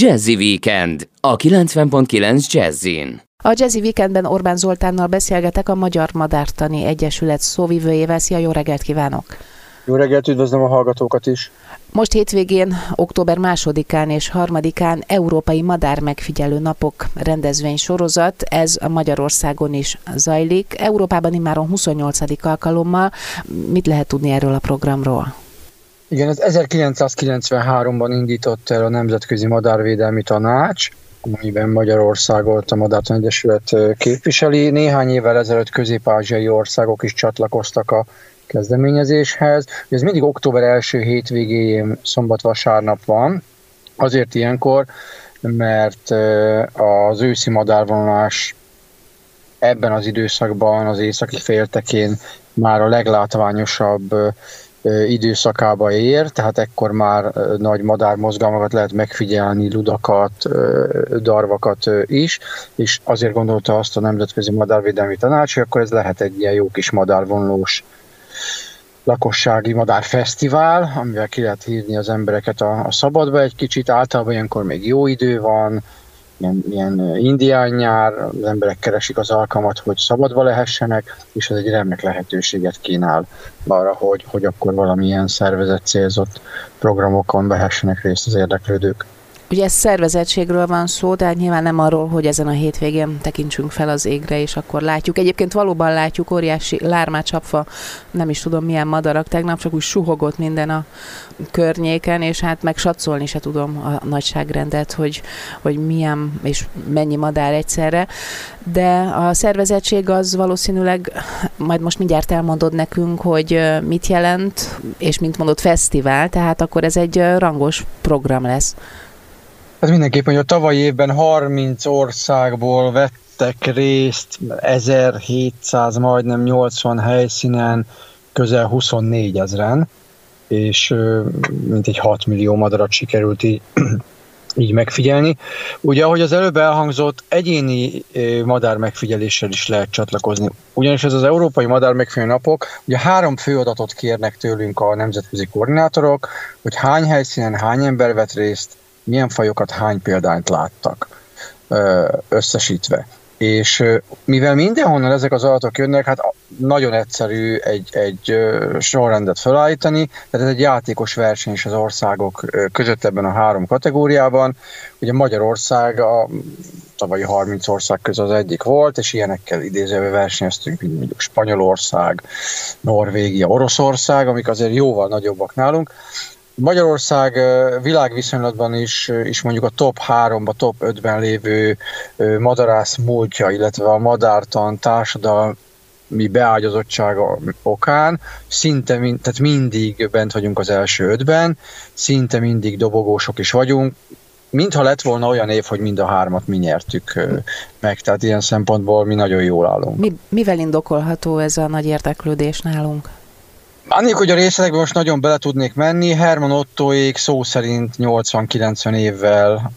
Jazzy Weekend a 90.9 Jazzin. A Jazzy Weekendben Orbán Zoltánnal beszélgetek a Magyar Madártani Egyesület szóvivőjével. Szia, jó reggelt kívánok! Jó reggelt, üdvözlöm a hallgatókat is! Most hétvégén, október másodikán és harmadikán Európai Madár Megfigyelő Napok rendezvény sorozat, ez a Magyarországon is zajlik. Európában immáron 28. alkalommal. Mit lehet tudni erről a programról? Igen, ez 1993-ban indított el a Nemzetközi Madárvédelmi Tanács, amiben Magyarországot a Madártan Egyesület képviseli. Néhány évvel ezelőtt közép-ázsiai országok is csatlakoztak a kezdeményezéshez. Ez mindig október első hétvégéjén szombat-vasárnap van, azért ilyenkor, mert az őszi madárvonulás ebben az időszakban, az északi féltekén már a leglátványosabb időszakába ér, tehát ekkor már nagy madármozgalmakat lehet megfigyelni, ludakat, darvakat is, és azért gondolta azt a Nemzetközi Madárvédelmi Tanács, hogy akkor ez lehet egy ilyen jó kis madárvonulós lakossági madárfesztivál, amivel ki lehet hívni az embereket a, a szabadba egy kicsit, általában ilyenkor még jó idő van, ilyen, ilyen indián nyár, az emberek keresik az alkalmat, hogy szabadba lehessenek, és ez egy remek lehetőséget kínál arra, hogy, hogy akkor valamilyen szervezet célzott programokon vehessenek részt az érdeklődők. Ugye szervezettségről van szó, de hát nyilván nem arról, hogy ezen a hétvégén tekintsünk fel az égre, és akkor látjuk. Egyébként valóban látjuk óriási lármácsapfa, nem is tudom milyen madarak, tegnap csak úgy suhogott minden a környéken, és hát meg satszolni se tudom a nagyságrendet, hogy, hogy milyen és mennyi madár egyszerre. De a szervezettség az valószínűleg, majd most mindjárt elmondod nekünk, hogy mit jelent, és mint mondott, fesztivál, tehát akkor ez egy rangos program lesz. Hát mindenképpen, hogy a tavalyi évben 30 országból vettek részt 1700, majdnem 80 helyszínen, közel 24 ezeren, és mintegy 6 millió madarat sikerült így, így megfigyelni. Ugye, ahogy az előbb elhangzott, egyéni madár megfigyeléssel is lehet csatlakozni. Ugyanis ez az Európai Madár Megfigyelő Napok, ugye három fő adatot kérnek tőlünk a nemzetközi koordinátorok, hogy hány helyszínen hány ember vett részt, milyen fajokat hány példányt láttak összesítve. És mivel mindenhonnan ezek az adatok jönnek, hát nagyon egyszerű egy, egy sorrendet felállítani, tehát ez egy játékos verseny is az országok között ebben a három kategóriában. Ugye Magyarország a tavalyi 30 ország közül az egyik volt, és ilyenekkel idézőbe versenyeztünk, mint mondjuk Spanyolország, Norvégia, Oroszország, amik azért jóval nagyobbak nálunk. Magyarország világviszonylatban is, is mondjuk a top 3-ba, top 5-ben lévő madarász múltja, illetve a madártan társadalmi beágyazottsága okán szinte tehát mindig bent vagyunk az első ötben, szinte mindig dobogósok is vagyunk, mintha lett volna olyan év, hogy mind a hármat mi nyertük meg, tehát ilyen szempontból mi nagyon jól állunk. Mi, mivel indokolható ez a nagy érdeklődés nálunk? Annyi, hogy a részletekben most nagyon bele tudnék menni, Herman Ottoék szó szerint 80-90 évvel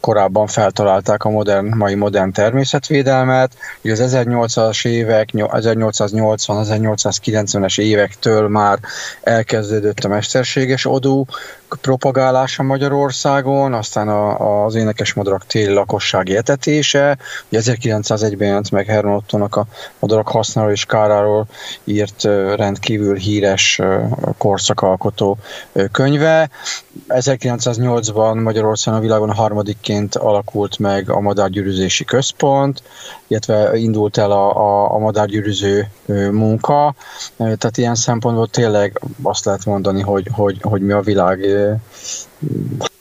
korábban feltalálták a modern, mai modern természetvédelmet. Ugye az 1800-as évek, 1880-1890-es évektől már elkezdődött a mesterséges odú propagálása Magyarországon, aztán a, az énekes madarak téli lakossági etetése. Ugye 1901-ben jelent meg Herman Ottónak a madarak hasznáról és káráról írt rendkívül híres korszakalkotó könyve. 1908-ban Magyarországon a világon harmadikként alakult meg a madárgyűrűzési központ, illetve indult el a, a, a madárgyűrűző munka, tehát ilyen szempontból tényleg azt lehet mondani, hogy, hogy, hogy mi a világ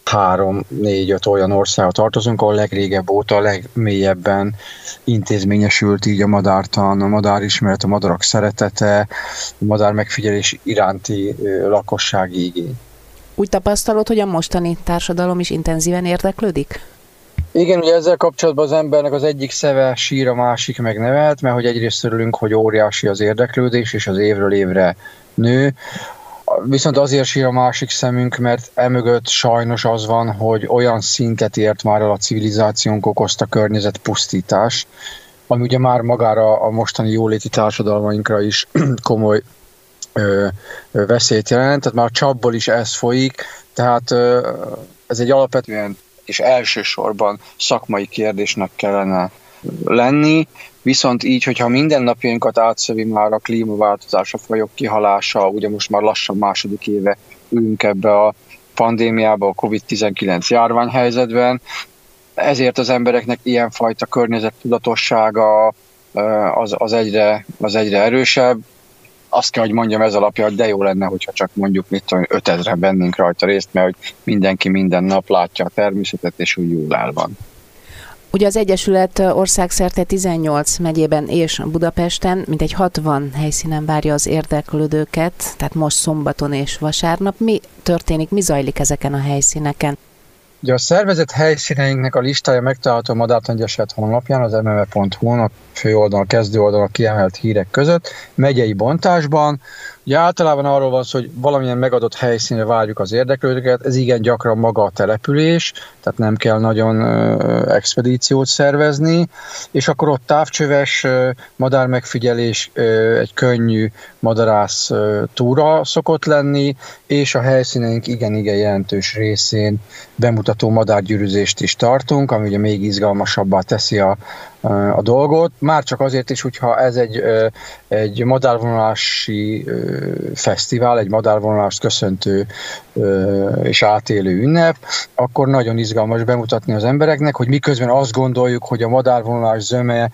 három, négy, öt olyan országot tartozunk, ahol legrégebb óta, a legmélyebben intézményesült így a madártan, a madárismeret, a madarak szeretete, a madár megfigyelés iránti lakossági igény. Úgy tapasztalod, hogy a mostani társadalom is intenzíven érdeklődik? Igen, ugye ezzel kapcsolatban az embernek az egyik szeve sír, a másik meg nevet, mert hogy egyrészt örülünk, hogy óriási az érdeklődés, és az évről évre nő. Viszont azért sír a másik szemünk, mert emögött sajnos az van, hogy olyan szintet ért már el a civilizációnk okozta környezetpusztítás, ami ugye már magára a mostani jóléti társadalmainkra is komoly ö, veszélyt jelent, tehát már a csapból is ez folyik, tehát ö, ez egy alapvetően és elsősorban szakmai kérdésnek kellene lenni, viszont így, hogyha mindennapjainkat átszövi már a klímaváltozás, a fajok kihalása, ugye most már lassan második éve ülünk ebbe a pandémiába, a COVID-19 járványhelyzetben, ezért az embereknek ilyenfajta környezettudatossága az, az, egyre, az egyre erősebb. Azt kell, hogy mondjam ez alapja, hogy de jó lenne, hogyha csak mondjuk mit tudom, 5000 vennénk rajta részt, mert hogy mindenki minden nap látja a természetet, és úgy jól el van. Ugye az Egyesület országszerte 18 megyében és Budapesten mintegy 60 helyszínen várja az érdeklődőket, tehát most szombaton és vasárnap. Mi történik, mi zajlik ezeken a helyszíneken? Ugye a szervezet helyszíneinknek a listája megtalálható a Madártan Egyesület honlapján, az mme.hu-n, a főoldal, a kezdő oldalon a kiemelt hírek között, megyei bontásban. Ugye általában arról van szó, hogy valamilyen megadott helyszínre várjuk az érdeklődőket, ez igen gyakran maga a település, tehát nem kell nagyon expedíciót szervezni, és akkor ott távcsöves madár megfigyelés, egy könnyű madarász túra szokott lenni, és a helyszíneink igen-igen jelentős részén bemutató madárgyűrűzést is tartunk, ami ugye még izgalmasabbá teszi a, a dolgot, már csak azért is, hogyha ez egy, egy madárvonulási fesztivál, egy madárvonulást köszöntő és átélő ünnep, akkor nagyon izgalmas bemutatni az embereknek, hogy miközben azt gondoljuk, hogy a madárvonulás zöme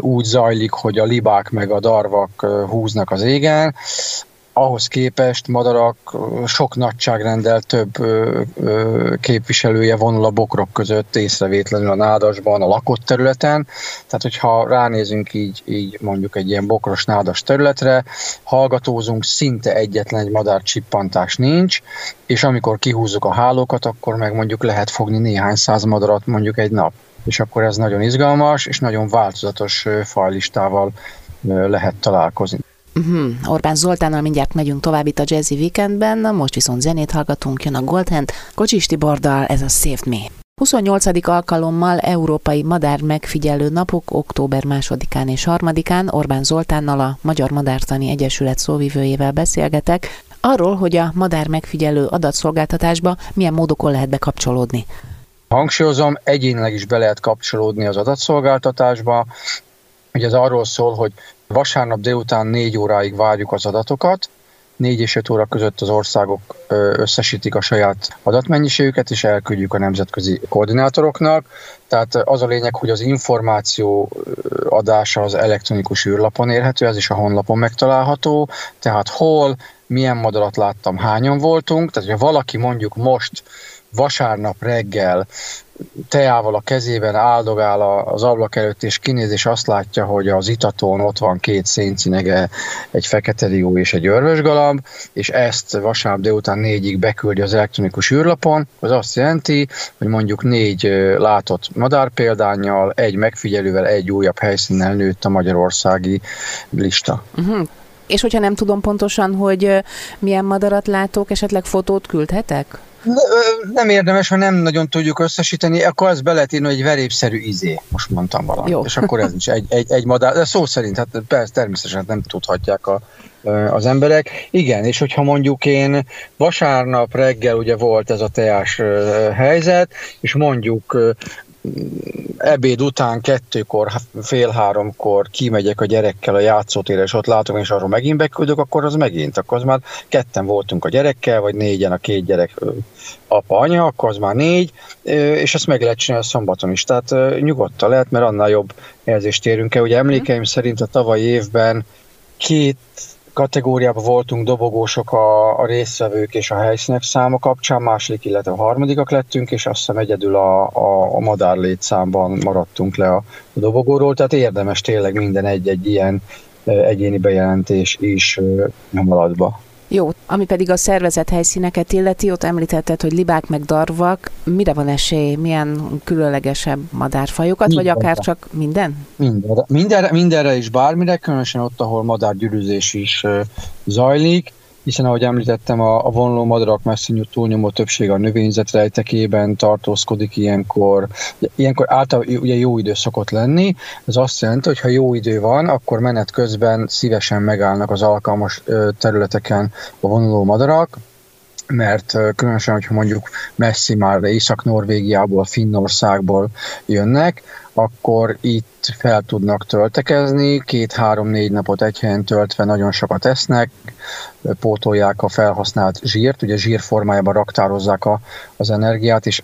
úgy zajlik, hogy a libák meg a darvak húznak az égen, ahhoz képest madarak sok nagyságrendel több képviselője vonul a bokrok között észrevétlenül a nádasban, a lakott területen. Tehát, hogyha ránézünk így, így mondjuk egy ilyen bokros nádas területre, hallgatózunk, szinte egyetlen egy madár csippantás nincs, és amikor kihúzzuk a hálókat, akkor meg mondjuk lehet fogni néhány száz madarat mondjuk egy nap. És akkor ez nagyon izgalmas, és nagyon változatos fajlistával lehet találkozni. Uh-huh. Orbán Zoltánnal mindjárt megyünk tovább itt a Jazzy Weekendben, most viszont zenét hallgatunk, jön a Goldhand, Kocsis Tibordal, ez a Saved Me. 28. alkalommal Európai Madár Megfigyelő Napok október 2-án és 3-án Orbán Zoltánnal a Magyar Madártani Egyesület szóvivőjével beszélgetek, arról, hogy a madár megfigyelő adatszolgáltatásba milyen módokon lehet bekapcsolódni. Hangsúlyozom, egyénileg is be lehet kapcsolódni az adatszolgáltatásba. Ugye ez arról szól, hogy Vasárnap délután 4 óráig várjuk az adatokat, 4 és 5 óra között az országok összesítik a saját adatmennyiségüket, és elküldjük a nemzetközi koordinátoroknak. Tehát az a lényeg, hogy az információ adása az elektronikus űrlapon érhető, ez is a honlapon megtalálható, tehát hol, milyen madarat láttam, hányan voltunk, tehát ha valaki mondjuk most vasárnap reggel teával a kezében áldogál az ablak előtt, és kinéz, és azt látja, hogy az itatón ott van két széncinege, egy fekete dió és egy örvösgalamb, és ezt vasárnap délután négyig beküldi az elektronikus űrlapon, az azt jelenti, hogy mondjuk négy látott madárpéldányjal, egy megfigyelővel, egy újabb helyszínnel nőtt a magyarországi lista. Uh-huh. És hogyha nem tudom pontosan, hogy milyen madarat látok, esetleg fotót küldhetek? Nem érdemes, ha nem nagyon tudjuk összesíteni, akkor ez be lehet írni, hogy verépszerű izé, most mondtam valamit. Jó. És akkor ez is egy, egy, egy madár, de szó szerint, hát persze természetesen nem tudhatják a, az emberek. Igen, és hogyha mondjuk én vasárnap reggel ugye volt ez a teás helyzet, és mondjuk ebéd után kettőkor, fél háromkor kimegyek a gyerekkel a játszótérre, és ott látom, és arról megint beküldök, akkor az megint, akkor az már ketten voltunk a gyerekkel, vagy négyen a két gyerek apa, anya, akkor az már négy, és ezt meg lehet csinálni a szombaton is. Tehát nyugodtan lehet, mert annál jobb érzést érünk el. Ugye emlékeim szerint a tavalyi évben két kategóriában voltunk dobogósok a, a résztvevők és a helyszínek száma kapcsán, második, illetve a harmadikak lettünk, és azt hiszem egyedül a, a, a madár létszámban maradtunk le a, a dobogóról, tehát érdemes tényleg minden egy-egy ilyen egyéni bejelentés is nyomalatba. Jó, ami pedig a szervezet helyszíneket illeti, ott említetted, hogy libák meg darvak, mire van esély, milyen különlegesebb madárfajokat, mindenre. vagy akár csak minden? Mindenre, mindenre, mindenre is bármire, különösen ott, ahol madárgyűrűzés is zajlik hiszen ahogy említettem, a, a vonuló madarak messzi túlnyomó többség a növényzet rejtekében tartózkodik ilyenkor. Ilyenkor általában ugye jó idő szokott lenni, ez azt jelenti, hogy ha jó idő van, akkor menet közben szívesen megállnak az alkalmas területeken a vonuló madarak, mert különösen, hogyha mondjuk messzi már Észak-Norvégiából, Finnországból jönnek, akkor itt fel tudnak töltekezni, két-három-négy napot egy helyen töltve nagyon sokat esznek, pótolják a felhasznált zsírt, ugye zsír formájában raktározzák a, az energiát, és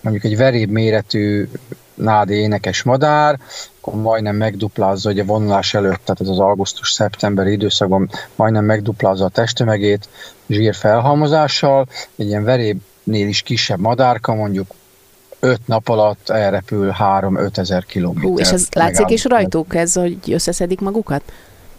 mondjuk egy veréb méretű nádi énekes madár, akkor majdnem megduplázza, ugye vonulás előtt, tehát ez az augusztus-szeptemberi időszakban majdnem megduplázza a testtömegét zsír felhalmozással, egy ilyen verébnél is kisebb madárka, mondjuk öt nap alatt elrepül 3-5 ezer kilométer. Hú, és ez látszik is rajtuk, ez, hogy összeszedik magukat?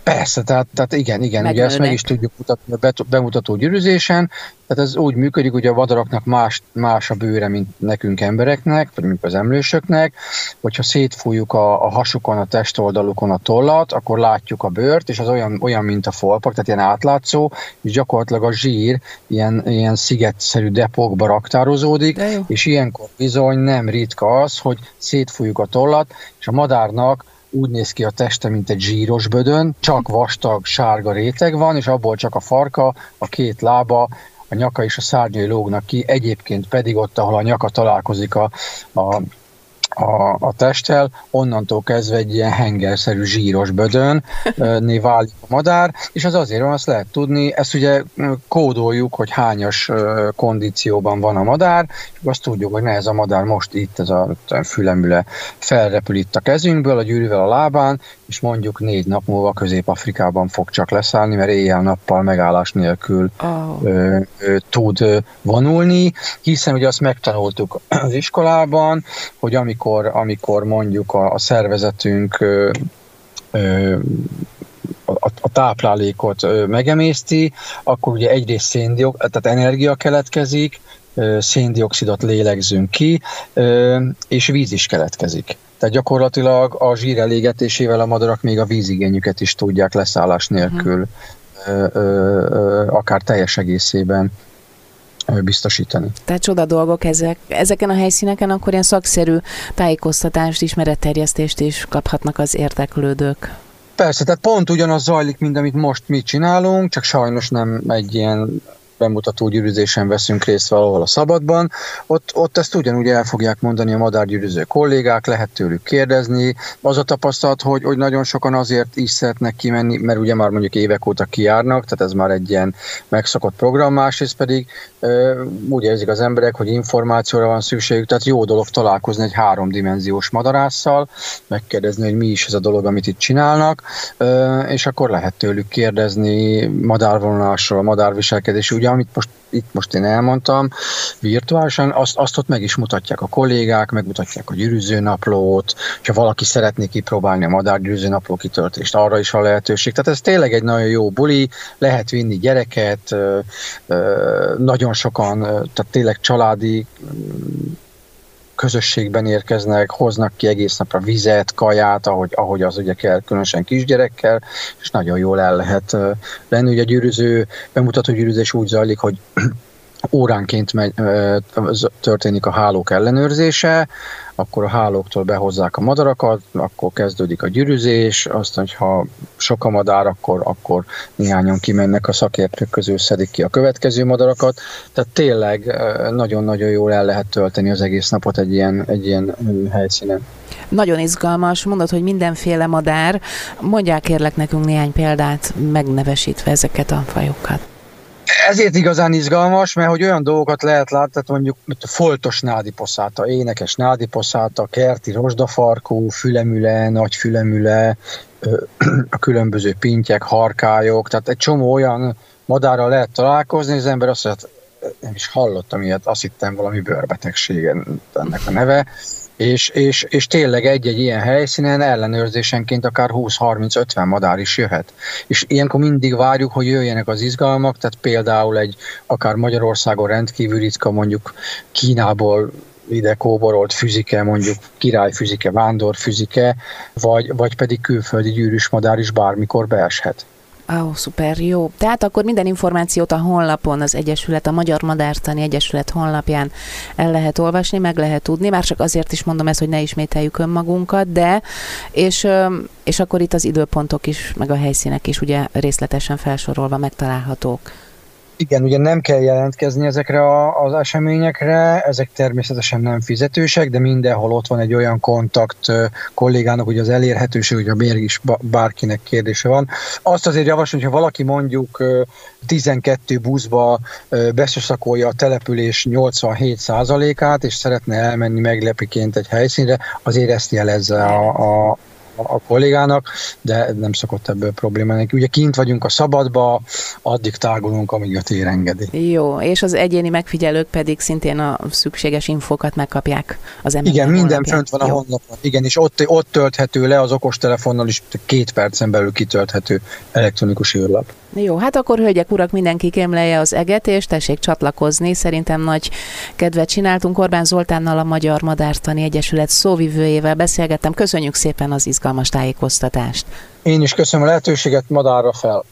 Persze, tehát, tehát igen, igen, ugye ezt meg is tudjuk mutatni a bemutató gyűrűzésen, tehát ez úgy működik, hogy a vadaraknak más, más a bőre, mint nekünk embereknek, vagy mint az emlősöknek, hogyha szétfújjuk a, a hasukon, a testoldalukon a tollat, akkor látjuk a bőrt, és az olyan, olyan mint a folpak, tehát ilyen átlátszó, és gyakorlatilag a zsír ilyen, ilyen szigetszerű depókba raktározódik, és ilyenkor bizony nem ritka az, hogy szétfújjuk a tollat, és a madárnak úgy néz ki a teste, mint egy zsíros bödön, csak vastag, sárga réteg van, és abból csak a farka, a két lába, a nyaka és a szárnyai lógnak ki, egyébként pedig ott, ahol a nyaka találkozik a, a a, a testtel, onnantól kezdve egy ilyen hengerszerű zsíros bödön válik a madár, és az azért van, azt lehet tudni, ezt ugye kódoljuk, hogy hányas kondícióban van a madár, és azt tudjuk, hogy ne ez a madár most itt, ez a fülemüle felrepül itt a kezünkből, a gyűrűvel a lábán, és mondjuk négy nap múlva Közép-Afrikában fog csak leszállni, mert éjjel-nappal megállás nélkül oh. ö, ö, tud vonulni, hiszen ugye azt megtanultuk az iskolában, hogy amikor, amikor mondjuk a, a szervezetünk ö, ö, a, a táplálékot megemészti, akkor ugye egyrészt széndiok, tehát energia keletkezik, széndiokszidot lélegzünk ki, és víz is keletkezik. Tehát gyakorlatilag a zsír elégetésével a madarak még a vízigényüket is tudják leszállás nélkül, uh-huh. akár teljes egészében biztosítani. Tehát csoda dolgok ezek. Ezeken a helyszíneken akkor ilyen szakszerű tájékoztatást, ismeretterjesztést is kaphatnak az érdeklődők. Persze, tehát pont ugyanaz zajlik, mint amit most mi csinálunk, csak sajnos nem egy ilyen bemutató gyűrűzésen veszünk részt valahol a szabadban, ott, ott ezt ugyanúgy el fogják mondani a madárgyűrűző kollégák, lehet tőlük kérdezni. Az a tapasztalat, hogy, hogy nagyon sokan azért is szeretnek kimenni, mert ugye már mondjuk évek óta kijárnak, tehát ez már egy ilyen megszokott program, másrészt pedig úgy érzik az emberek, hogy információra van szükségük, tehát jó dolog találkozni egy háromdimenziós madarásszal, megkérdezni, hogy mi is ez a dolog, amit itt csinálnak, és akkor lehet tőlük kérdezni madárvonulásról, madárviselkedés, ugye amit most itt most én elmondtam, virtuálisan, azt, azt ott meg is mutatják a kollégák, megmutatják a gyűrűzőnaplót, ha valaki szeretné kipróbálni a madárgyűrűzőnapló kitöltést, arra is a lehetőség. Tehát ez tényleg egy nagyon jó buli, lehet vinni gyereket, nagyon sokan, tehát tényleg családi közösségben érkeznek, hoznak ki egész napra vizet, kaját, ahogy, ahogy az ugye kell, különösen kisgyerekkel, és nagyon jól el lehet lenni. Ugye a gyűrűző, bemutató gyűrűzés úgy zajlik, hogy óránként megy, történik a hálók ellenőrzése, akkor a hálóktól behozzák a madarakat, akkor kezdődik a gyűrűzés, aztán, ha sok a madár, akkor, akkor néhányan kimennek a szakértők közül, szedik ki a következő madarakat. Tehát tényleg nagyon-nagyon jól el lehet tölteni az egész napot egy ilyen, egy ilyen helyszínen. Nagyon izgalmas, mondod, hogy mindenféle madár. Mondják kérlek nekünk néhány példát, megnevesítve ezeket a fajokat ezért igazán izgalmas, mert hogy olyan dolgokat lehet látni, tehát mondjuk mint a foltos nádiposzáta, énekes nádiposzáta, kerti rozsdafarkú, fülemüle, nagy fülemüle, a különböző pintyek, harkályok, tehát egy csomó olyan madárral lehet találkozni, az ember azt mondja, nem is hallottam ilyet, azt hittem valami bőrbetegségen ennek a neve, és, és, és tényleg egy-egy ilyen helyszínen ellenőrzésenként akár 20-30-50 madár is jöhet. És ilyenkor mindig várjuk, hogy jöjjenek az izgalmak, tehát például egy akár Magyarországon rendkívül ritka, mondjuk Kínából ide kóborolt füzike, mondjuk királyfüzike, vándorfüzike, vagy, vagy pedig külföldi gyűrűs madár is bármikor beeshet. Ó, oh, szuper, jó. Tehát akkor minden információt a honlapon, az Egyesület, a Magyar Madártani Egyesület honlapján el lehet olvasni, meg lehet tudni, már csak azért is mondom ezt, hogy ne ismételjük önmagunkat, de, és, és akkor itt az időpontok is, meg a helyszínek is ugye részletesen felsorolva megtalálhatók. Igen, ugye nem kell jelentkezni ezekre a, az eseményekre, ezek természetesen nem fizetősek, de mindenhol ott van egy olyan kontakt kollégának, hogy az elérhetőség, hogy a mégis bárkinek kérdése van. Azt azért javaslom, hogyha valaki mondjuk 12 buszba beszoszakolja a település 87%-át, és szeretne elmenni meglepiként egy helyszínre, azért ezt jelezze a, a a kollégának, de nem szokott ebből probléma neki. Ugye kint vagyunk a szabadba, addig tágulunk, amíg a tér engedi. Jó, és az egyéni megfigyelők pedig szintén a szükséges infókat megkapják az ember. Igen, minden fönt van a Jó. honlapon. Igen, és ott, ott tölthető le az okostelefonnal is két percen belül kitölthető elektronikus űrlap. Jó, hát akkor hölgyek, urak, mindenki kémleje az eget, és tessék csatlakozni. Szerintem nagy kedvet csináltunk. Orbán Zoltánnal a Magyar Madártani Egyesület szóvivőjével beszélgettem. Köszönjük szépen az izgalmas tájékoztatást. Én is köszönöm a lehetőséget, madárra fel.